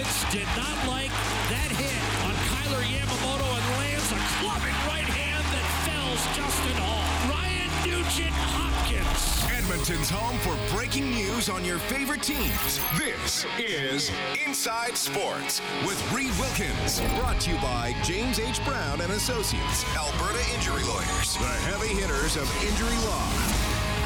Hopkins did not like that hit on Kailer Yamamoto and lands a clubbing right hand that fells Justin Hall. Ryan Nugent Hopkins. Edmonton's home for breaking news on your favorite teams. This is Inside Sports with Reed Wilkins. Brought to you by James H. Brown and Associates, Alberta Injury Lawyers, the heavy hitters of injury law.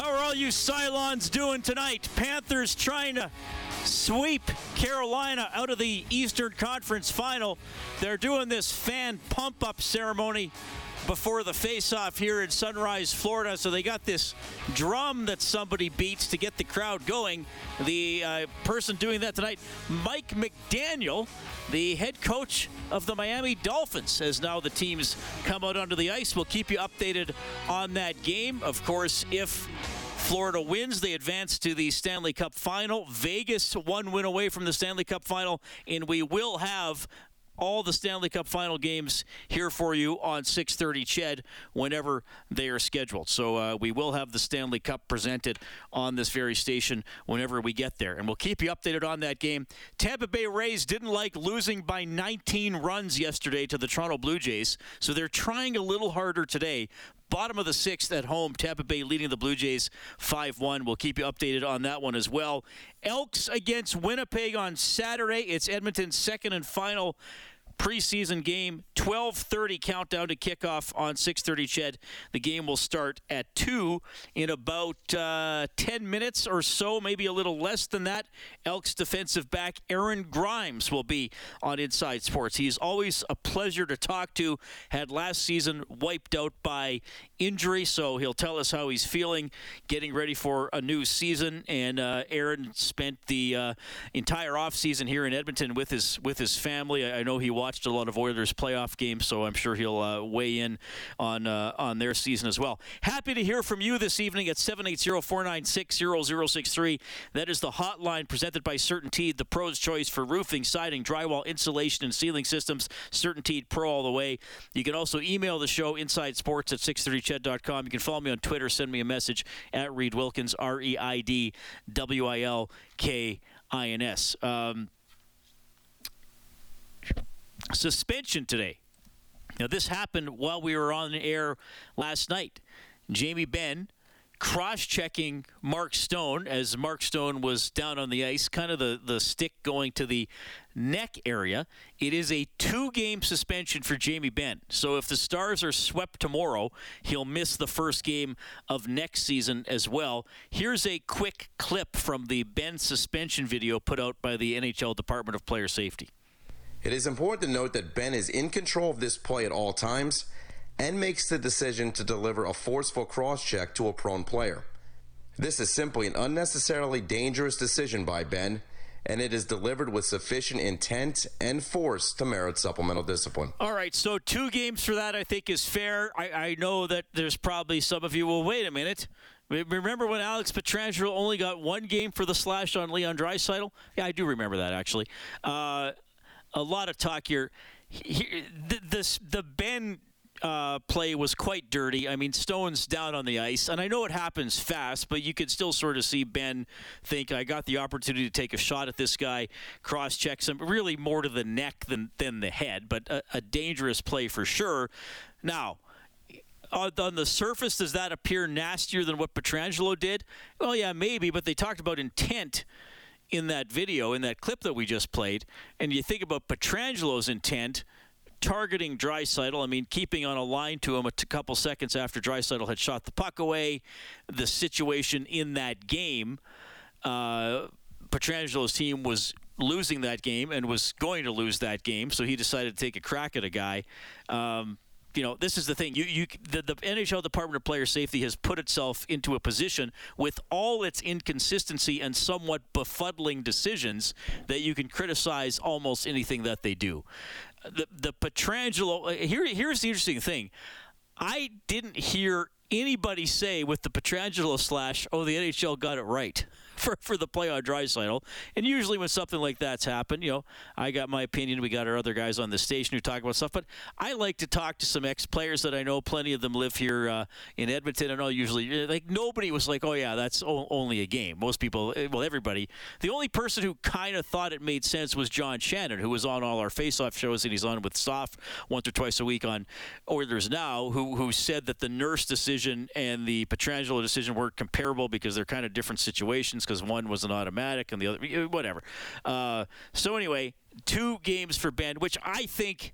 How are all you Cylons doing tonight? Panthers trying to sweep Carolina out of the Eastern Conference final. They're doing this fan pump up ceremony before the face-off here in Sunrise, Florida. So they got this drum that somebody beats to get the crowd going. The uh, person doing that tonight, Mike McDaniel, the head coach of the Miami Dolphins, as now the teams come out onto the ice. We'll keep you updated on that game. Of course, if Florida wins. They advance to the Stanley Cup final. Vegas one win away from the Stanley Cup final, and we will have all the Stanley Cup final games here for you on 6:30 Ched whenever they are scheduled. So uh, we will have the Stanley Cup presented on this very station whenever we get there, and we'll keep you updated on that game. Tampa Bay Rays didn't like losing by 19 runs yesterday to the Toronto Blue Jays, so they're trying a little harder today. Bottom of the sixth at home, Tampa Bay leading the Blue Jays 5 1. We'll keep you updated on that one as well. Elks against Winnipeg on Saturday. It's Edmonton's second and final preseason game 12:30 countdown to kickoff on 6:30 Ched. The game will start at 2 in about uh, 10 minutes or so maybe a little less than that. Elks defensive back Aaron Grymes will be on Inside Sports. He's always a pleasure to talk to. Had last season wiped out by injury so he'll tell us how he's feeling getting ready for a new season. And uh, Aaron spent the uh, entire offseason here in Edmonton with his with his family. I, I know he watched a lot of Oilers playoff games, so I'm sure he'll uh, weigh in on uh, on their season as well. Happy to hear from you this evening at 780-496-0063. That is the hotline presented by CertainTeed, the pro's choice for roofing, siding, drywall, insulation, and ceiling systems. CertainTeed Pro all the way. You can also email the show inside sports at 630ched.com. You can follow me on Twitter, send me a message at Reed Wilkins, R E I D W I L K I N S. Um, suspension today. Now, this happened while we were on air last night. Jamie Benn cross checking Mark Stone as Mark Stone was down on the ice, kind of the, the stick going to the neck area. It is a two game suspension for Jamie Benn. So if the Stars are swept tomorrow, he'll miss the first game of next season as well. Here's a quick clip from the Benn suspension video put out by the NHL Department of Player Safety. It is important to note that Benn is in control of this play at all times and makes the decision to deliver a forceful cross check to a prone player. This is simply an unnecessarily dangerous decision by Benn, and it is delivered with sufficient intent and force to merit supplemental discipline. All right, so two games for that I think is fair. I, I know that there's probably some of you, well, wait a minute. Remember when Alex Pietrangelo only got one game for the slash on Leon Draisaitl? Yeah, I do remember that actually. Uh, a lot of talk here. the, this, the Benn uh, play was quite dirty. I mean, Stone's down on the ice, and I know it happens fast, but you could still sort of see Benn think, I got the opportunity to take a shot at this guy, cross checks him, really more to the neck than, than the head, but a, a dangerous play for sure. Now, on the surface, does that appear nastier than what Pietrangelo did? Well, yeah, maybe, but they talked about intent in that video, in that clip that we just played, and you think about Pietrangelo's intent targeting Draisaitl. I mean, keeping on a line to him a t- couple seconds after Draisaitl had shot the puck away. The situation in that game, uh, Pietrangelo's team was losing that game and was going to lose that game, so he decided to take a crack at a guy. Um, you know, this is the thing. You, you, the, the NHL Department of Player Safety has put itself into a position with all its inconsistency and somewhat befuddling decisions that you can criticize almost anything that they do. The the Pietrangelo. Uh, here, here's the interesting thing. I didn't hear anybody say with the Pietrangelo slash, "Oh, the NHL got it right." For, for the play on Draisaitl. And usually when something like that's happened, you know, I got my opinion. We got our other guys on the station who talk about stuff. But I like to talk to some ex-players that I know. Plenty of them live here uh, in Edmonton. I know usually, like, nobody was like, oh, yeah, that's o- only a game. Most people, eh, well, everybody. The only person who kind of thought it made sense was John Shannon, who was on all our face-off shows, and he's on with Soft once or twice a week on Oilers Now, who, who said that the Nurse decision and the Pietrangelo decision were comparable because they're kind of different situations because one was an automatic and the other, whatever. Uh, so anyway, two games for Benn, which I think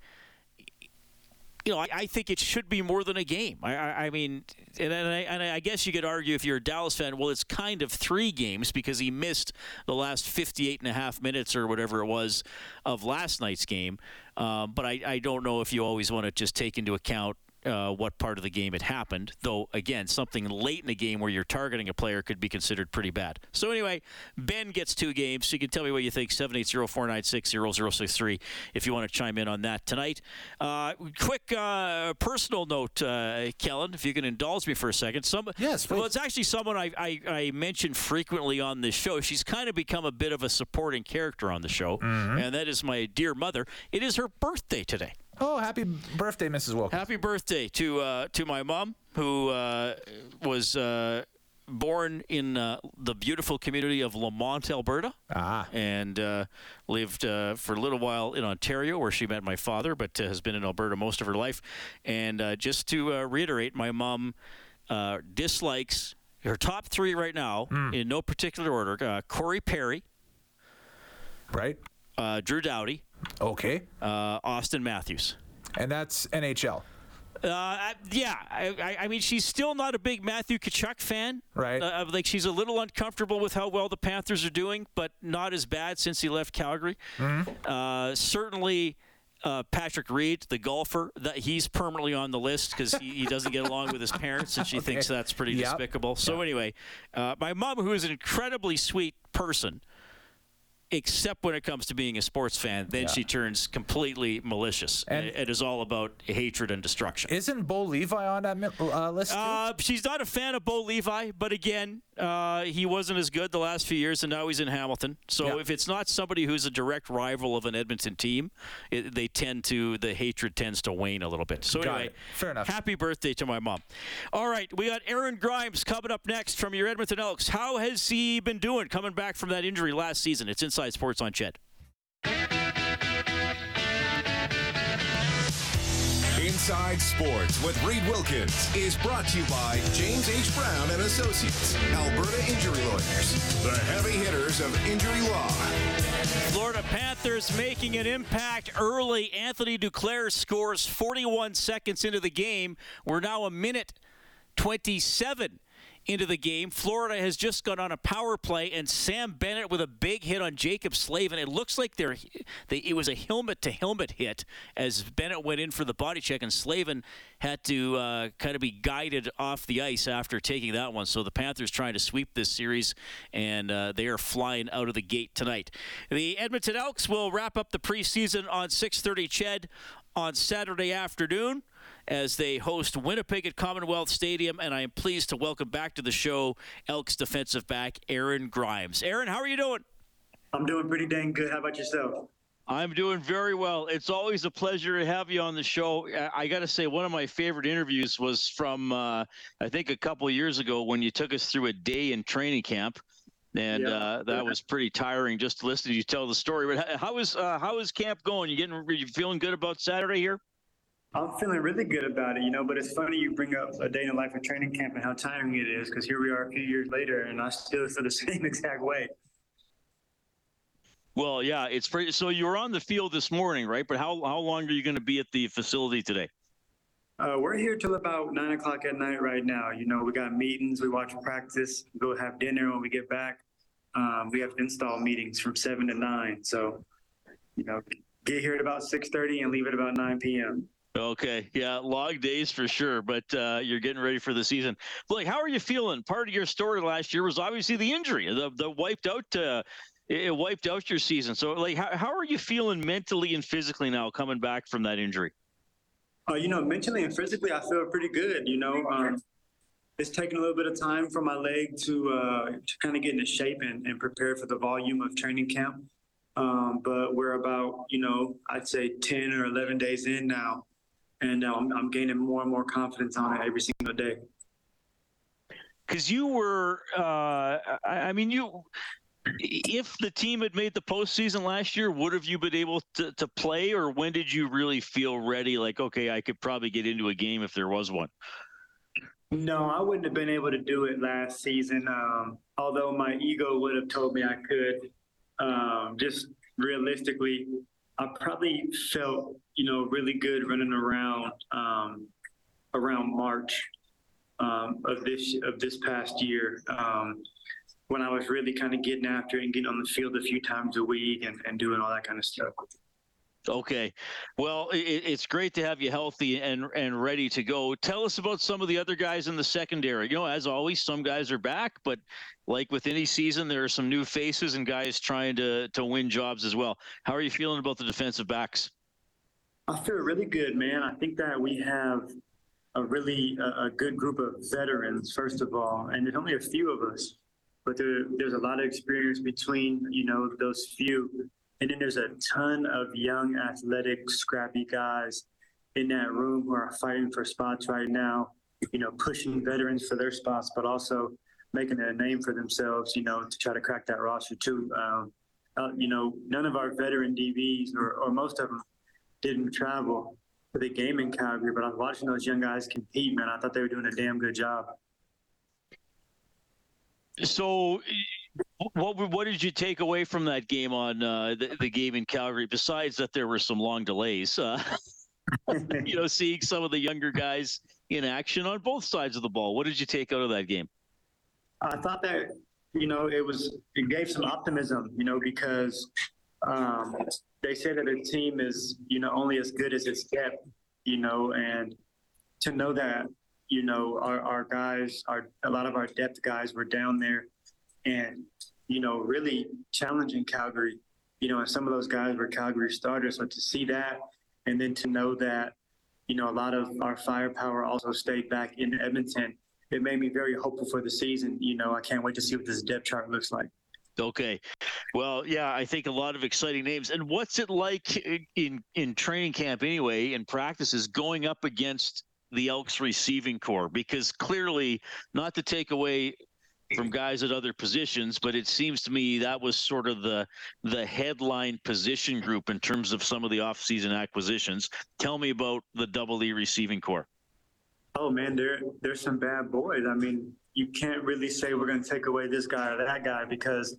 you know, I, I, think it should be more than a game. I, I, I mean, and, and, and, I, guess you could argue if you're a Dallas fan, well, it's kind of three games because he missed the last 58 and a half minutes or whatever it was of last night's game. Um, but I, don't know if you always want to just take into account uh, what part of the game it happened. Though, again, something late in the game where you're targeting a player could be considered pretty bad. So, anyway, Benn gets two games. So you can tell me what you think 780 496 0063 if you want to chime in on that tonight. Uh, quick uh, personal note, uh, Kellen, if you can indulge me for a second. Some, yes, please. Well, it's actually someone I, I, I mention frequently on this show. She's kind of become a bit of a supporting character on the show, mm-hmm. and that is my dear mother. It is her birthday today. Oh, happy birthday, Mrs. Wilkins. Happy birthday to uh, to my mom, who uh, was uh, born in uh, the beautiful community of Lamont, Alberta. Ah. And uh, lived uh, for a little while in Ontario, where she met my father, but has been in Alberta most of her life. And just to reiterate, my mom dislikes her top three right now, mm. in no particular order Corey Perry. Right. Drew Doughty. Okay. Uh, Auston Matthews. And that's NHL. Uh, yeah, I, I, mean, she's still not a big Matthew Tkachuk fan. Right. Uh, like she's a little uncomfortable with how well the Panthers are doing, but not as bad since he left Calgary. Mm-hmm. Uh, certainly. Uh, Patrick Reed, the golfer, that he's permanently on the list because he, he, doesn't get along with his parents, and she okay. thinks that's pretty yep. despicable. So yep. anyway, uh, my mom, who is an incredibly sweet person, except when it comes to being a sports fan, then yeah. she turns completely malicious. And it is all about hatred and destruction. Isn't Bo Levi on that uh, list? Uh, she's not a fan of Bo Levi, but again, uh, he wasn't as good the last few years, and now he's in Hamilton. So yeah. if it's not somebody who's a direct rival of an Edmonton team, it, they tend to the hatred tends to wane a little bit. So Got anyway, it. fair enough. Happy birthday to my mom. All right, we got Aaron Grymes coming up next from your Edmonton Elks. How has he been doing coming back from that injury last season? It's Inside Sports on CHED. Inside Sports with Reed Wilkins is brought to you by James H. Brown and Associates, Alberta Injury Lawyers, the heavy hitters of injury law. Florida Panthers making an impact early. Anthony Duclair scores 41 seconds into the game. We're now a minute 27 into the game. Florida has just gone on a power play, and Sam Bennett with a big hit on Jaccob Slavin. It looks like they're, they, it was a helmet to helmet hit as Bennett went in for the body check, and Slavin had to uh, kind of be guided off the ice after taking that one. So the Panthers trying to sweep this series, and uh, they are flying out of the gate tonight. The Edmonton Elks will wrap up the preseason on 6:30 CHED on Saturday afternoon as they host Winnipeg at Commonwealth Stadium. And I am pleased to welcome back to the show Elks defensive back Aaron Grymes. Aaron, how are you doing? I'm doing pretty dang good. How about yourself? I'm doing very well. It's always a pleasure to have you on the show. I got to say, one of my favorite interviews was from, uh, I think, a couple years ago when you took us through a day in training camp. And yeah. uh, that was pretty tiring just to listen to you tell the story. But how is uh, how is camp going? You getting are you feeling good about Saturday here? I'm feeling really good about it, you know, but it's funny you bring up a day in the life of training camp and how tiring it is because here we are a few years later and I still feel the same exact way. Well, yeah, it's pretty. So you were on the field this morning, right? But how, how long are you going to be at the facility today? Uh, we're here till about nine o'clock at night right now. You know, we got meetings, we watch practice, go have dinner when we get back. Um, we have install meetings from seven to nine. So, you know, get here at about 6.30 and leave at about 9 p.m. Okay, yeah, long days for sure, but uh, you're getting ready for the season. Like, how are you feeling? Part of your story last year was obviously the injury, the the wiped out, uh, it wiped out your season. So, like, how how are you feeling mentally and physically now coming back from that injury? Uh, you know, mentally and physically, I feel pretty good. You know, um, it's taken a little bit of time for my leg to uh, to kind of get into shape and, and prepare for the volume of training camp. Um, but we're about, you know, I'd say 10 or 11 days in now, and I'm, I'm gaining more and more confidence on it every single day. Because you were, uh, I, I mean, you. If the team had made the postseason last year, would have you been able to, to play, or when did you really feel ready? Like, okay, I could probably get into a game if there was one. No, I wouldn't have been able to do it last season. Um, although my ego would have told me I could. Um, just realistically, I probably felt, you know, really good running around um, around March um, of this of this past year um, when I was really kind of getting after it and getting on the field a few times a week and, and doing all that kind of stuff. Okay, well, it, it's great to have you healthy and and ready to go. Tell us about some of the other guys in the secondary. You know, as always, some guys are back, but like with any season, there are some new faces and guys trying to to win jobs as well. How are you feeling about the defensive backs? I feel really good, man. I think that we have a really a, a good group of veterans, first of all, and there's only a few of us, but there, there's a lot of experience between you know those few. And then there's a ton of young, athletic, scrappy guys in that room who are fighting for spots right now, you know, pushing veterans for their spots, but also making a name for themselves, you know, to try to crack that roster too. Um, uh, you know, none of our veteran DBs or, or most of them didn't travel for the game in Calgary, but I was watching those young guys compete, man. I thought they were doing a damn good job. So, what what did you take away from that game on uh, the, the game in Calgary? Besides that, there were some long delays. Uh, you know, seeing some of the younger guys in action on both sides of the ball. What did you take out of that game? I thought that you know it was it gave some optimism, you know, because um, they say that a team is you know only as good as its depth, you know, and to know that you know our, our guys, our a lot of our depth guys were down there, and you know really challenging Calgary, you know, and some of those guys were Calgary starters. So to see that, and then to know that you know a lot of our firepower also stayed back in Edmonton it made me very hopeful for the season. You know, I can't wait to see what this depth chart looks like. Okay, well, yeah, I think a lot of exciting names. And what's it like in in training camp anyway, in practices, going up against the Elks receiving corps? Because clearly, not to take away from guys at other positions, but it seems to me that was sort of the the headline position group in terms of some of the offseason acquisitions. Tell me about the Double E receiving corps. Oh man, there there's some bad boys. I mean, you can't really say we're going to take away this guy or that guy because as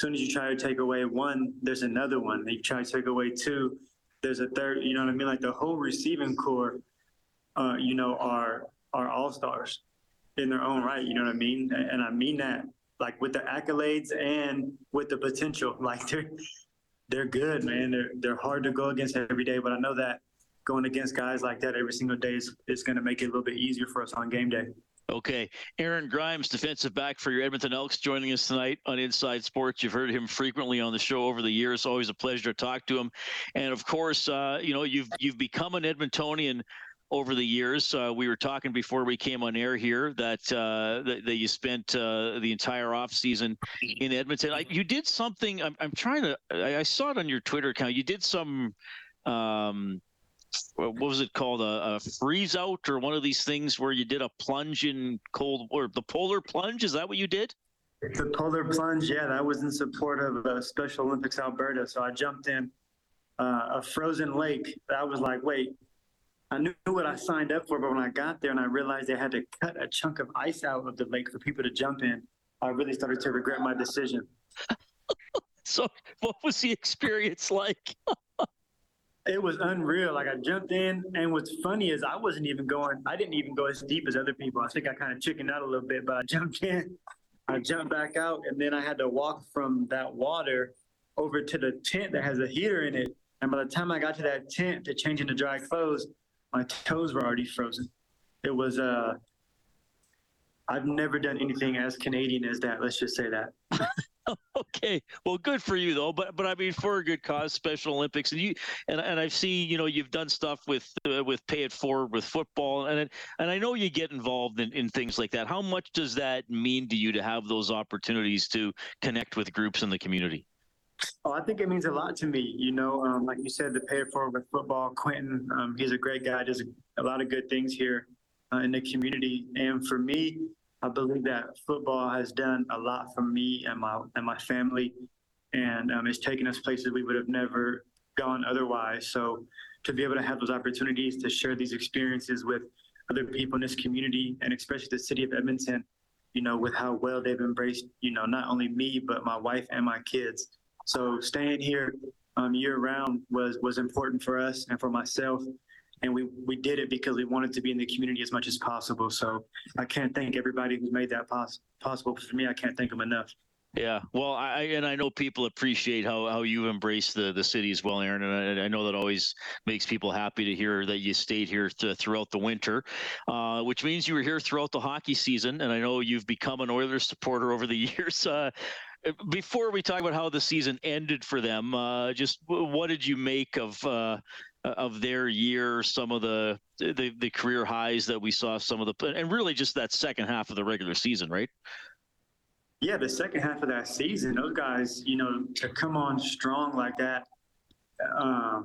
soon as you try to take away one, there's another one. You try to take away two, there's a third. You know what I mean? Like the whole receiving corps, uh, you know, are are all stars in their own right. You know what I mean? And I mean that like with the accolades and with the potential. Like they're they're good, man. They're they're hard to go against every day, but I know that going against guys like that every single day is, is going to make it a little bit easier for us on game day. Okay. Aaron Grymes, defensive back for your Edmonton Elks, joining us tonight on Inside Sports. You've heard him frequently on the show over the years. Always a pleasure to talk to him. And of course, uh, you know, you've you've become an Edmontonian over the years. Uh, we were talking before we came on air here that uh, that, that, you spent uh, the entire off season in Edmonton. I, you did something. I'm, I'm trying to. I, I, saw it on your Twitter account. You did some. Um, what was it called a, a, freeze out or one of these things where you did a plunge in cold or the polar plunge is that what you did the polar plunge yeah that was in support of uh, special olympics alberta so i jumped in uh, a frozen lake i was like wait i knew what i signed up for but when i got there and i realized they had to cut a chunk of ice out of the lake for people to jump in i really started to regret my decision so what was the experience like it was unreal. Like I jumped in, and what's funny is I wasn't even going. I didn't even go as deep as other people. I think I kind of chickened out a little bit, but I jumped in, I jumped back out, and then I had to walk from that water over to the tent that has a heater in it. And by the time I got to that tent to change into dry clothes, my toes were already frozen. It was uh, I've never done anything as Canadian as that. Let's just say that. Okay, well, good for you though. But but I mean, for a good cause, Special Olympics, and you and and I've seen you know you've done stuff with uh, with Pay It Forward with football, and and I know you get involved in, in things like that. How much does that mean to you to have those opportunities to connect with groups in the community? Oh, I think it means a lot to me. You know, um, like you said, the pay it forward with football. Quentin, um, he's a great guy. Does a, lot of good things here uh, in the community. And for me, I believe that football has done a lot for me and my and my family, and um, it's taken us places we would have never gone otherwise. So to be able to have those opportunities to share these experiences with other people in this community, and especially the city of Edmonton, you know, with how well they've embraced, you know, not only me but my wife and my kids. So staying here um, year round was was important for us and for myself and we we did it because we wanted to be in the community as much as possible. So I can't thank everybody who's made that pos- possible for me. I can't thank them enough. Yeah, well, I and I know people appreciate how, how you embrace the, the city as well, Aaron, and I, I know that always makes people happy to hear that you stayed here to, throughout the winter, uh, which means you were here throughout the hockey season, and I know you've become an Oilers supporter over the years. Uh, before we talk about how the season ended for them, uh, just what did you make of uh, of their year, some of the, the the career highs that we saw, some of the and really just that second half of the regular season, right? Yeah, the second half of that season, those guys, you know, to come on strong like that, uh,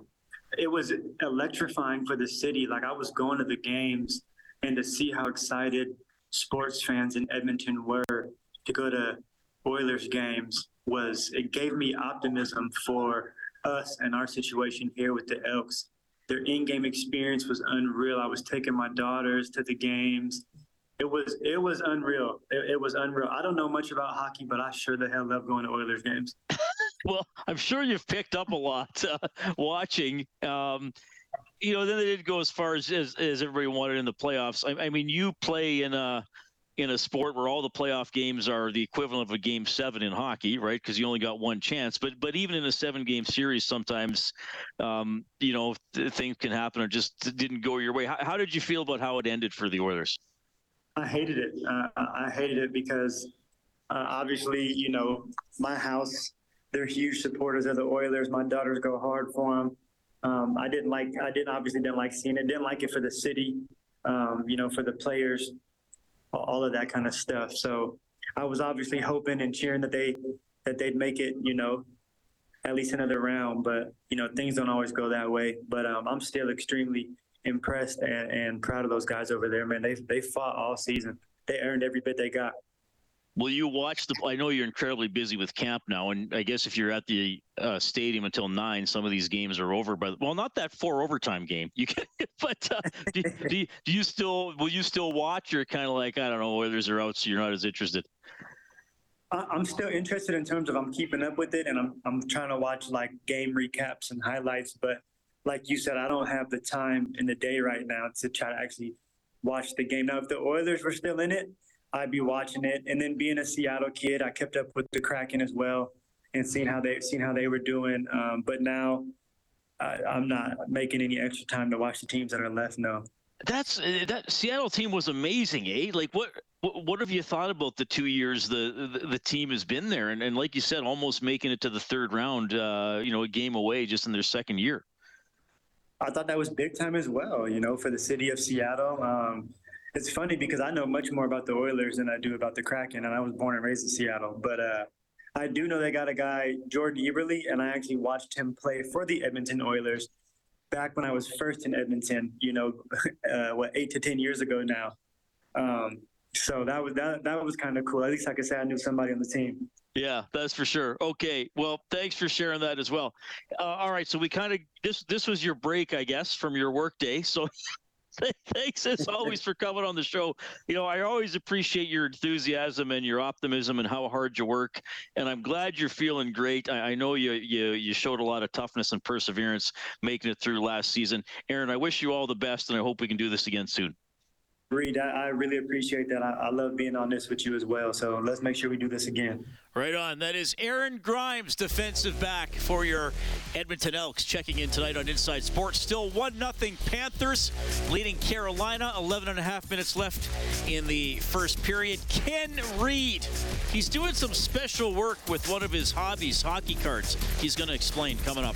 it was electrifying for the city. Like I was going to the games and to see how excited sports fans in Edmonton were to go to Oilers games was it gave me optimism for us and our situation here with the Elks. Their in-game experience was unreal. I was taking my daughters to the games. It was it was unreal. It, it was unreal. I don't know much about hockey, but I sure the hell love going to Oilers games. well, I'm sure you've picked up a lot uh, watching. Um, you know, then they didn't go as far as, as, as everybody wanted in the playoffs. I, I mean, you play in a in a sport where all the playoff games are the equivalent of a game seven in hockey, right? Because you only got one chance. But but even in a seven game series, sometimes um, you know th- things can happen or just didn't go your way. How, how, did you feel about how it ended for the Oilers? I hated it. Uh, I hated it because uh, obviously, you know, my house, they're huge supporters of the Oilers. My daughters go hard for them. Um, I didn't like. I didn't obviously didn't like seeing it. Didn't like it for the city. Um, you know, for the players all of that kind of stuff. So I was obviously hoping and cheering that they that they'd make it, you know, at least another round. But you know, things don't always go that way. But um, I'm still extremely impressed and, and proud of those guys over there, man. They they fought all season. They earned every bit they got. Will you watch the? I know you're incredibly busy with camp now, and I guess if you're at the uh, stadium until nine, some of these games are over. But well, not that four overtime game. You can, but uh, do, do, you, do you still? Will you still watch? Or kind of like I don't know, Oilers are out, so you're not as interested. I'm still interested in terms of I'm keeping up with it, and I'm I'm trying to watch like game recaps and highlights. But like you said, I don't have the time in the day right now to try to actually watch the game. Now, if the Oilers were still in it I'd be watching it. And then being a Seattle kid, I kept up with the Kraken as well and seeing how they seen how they were doing. Um, but now I, I'm not making any extra time to watch the teams that are left. No. That's uh, that Seattle team was amazing, eh? Like what what, what have you thought about the two years the, the, the team has been there, and, and like you said, almost making it to the third round, uh, you know, a game away just in their second year. I thought that was big time as well. You know, for the city of Seattle. Um, it's funny because I know much more about the Oilers than I do about the Kraken, and I was born and raised in Seattle. But uh, I do know they got a guy, Jordan Eberle, and I actually watched him play for the Edmonton Oilers back when I was first in Edmonton. You know, uh, what eight to ten years ago now. Um, so that was that that was kind of cool. At least I could say I knew somebody on the team. Yeah, that's for sure. Okay, well, thanks for sharing that as well. Uh, all right, so we kind of this this was your break, I guess, from your workday. So Thanks as always for coming on the show. You know, I always appreciate your enthusiasm and your optimism and how hard you work. And I'm glad you're feeling great. I, I know you, you you showed a lot of toughness and perseverance making it through last season. Aaron, I wish you all the best, and I hope we can do this again soon. Reed, I, I really appreciate that. I, I love being on this with you as well. So let's make sure we do this again. Right on. That is Aaron Grymes, defensive back for your Edmonton Elks, checking in tonight on Inside Sports. Still 1 0 Panthers leading Carolina. 11 and a half minutes left in the first period. Ken Reed, he's doing some special work with one of his hobbies, hockey cards. He's going to explain coming up.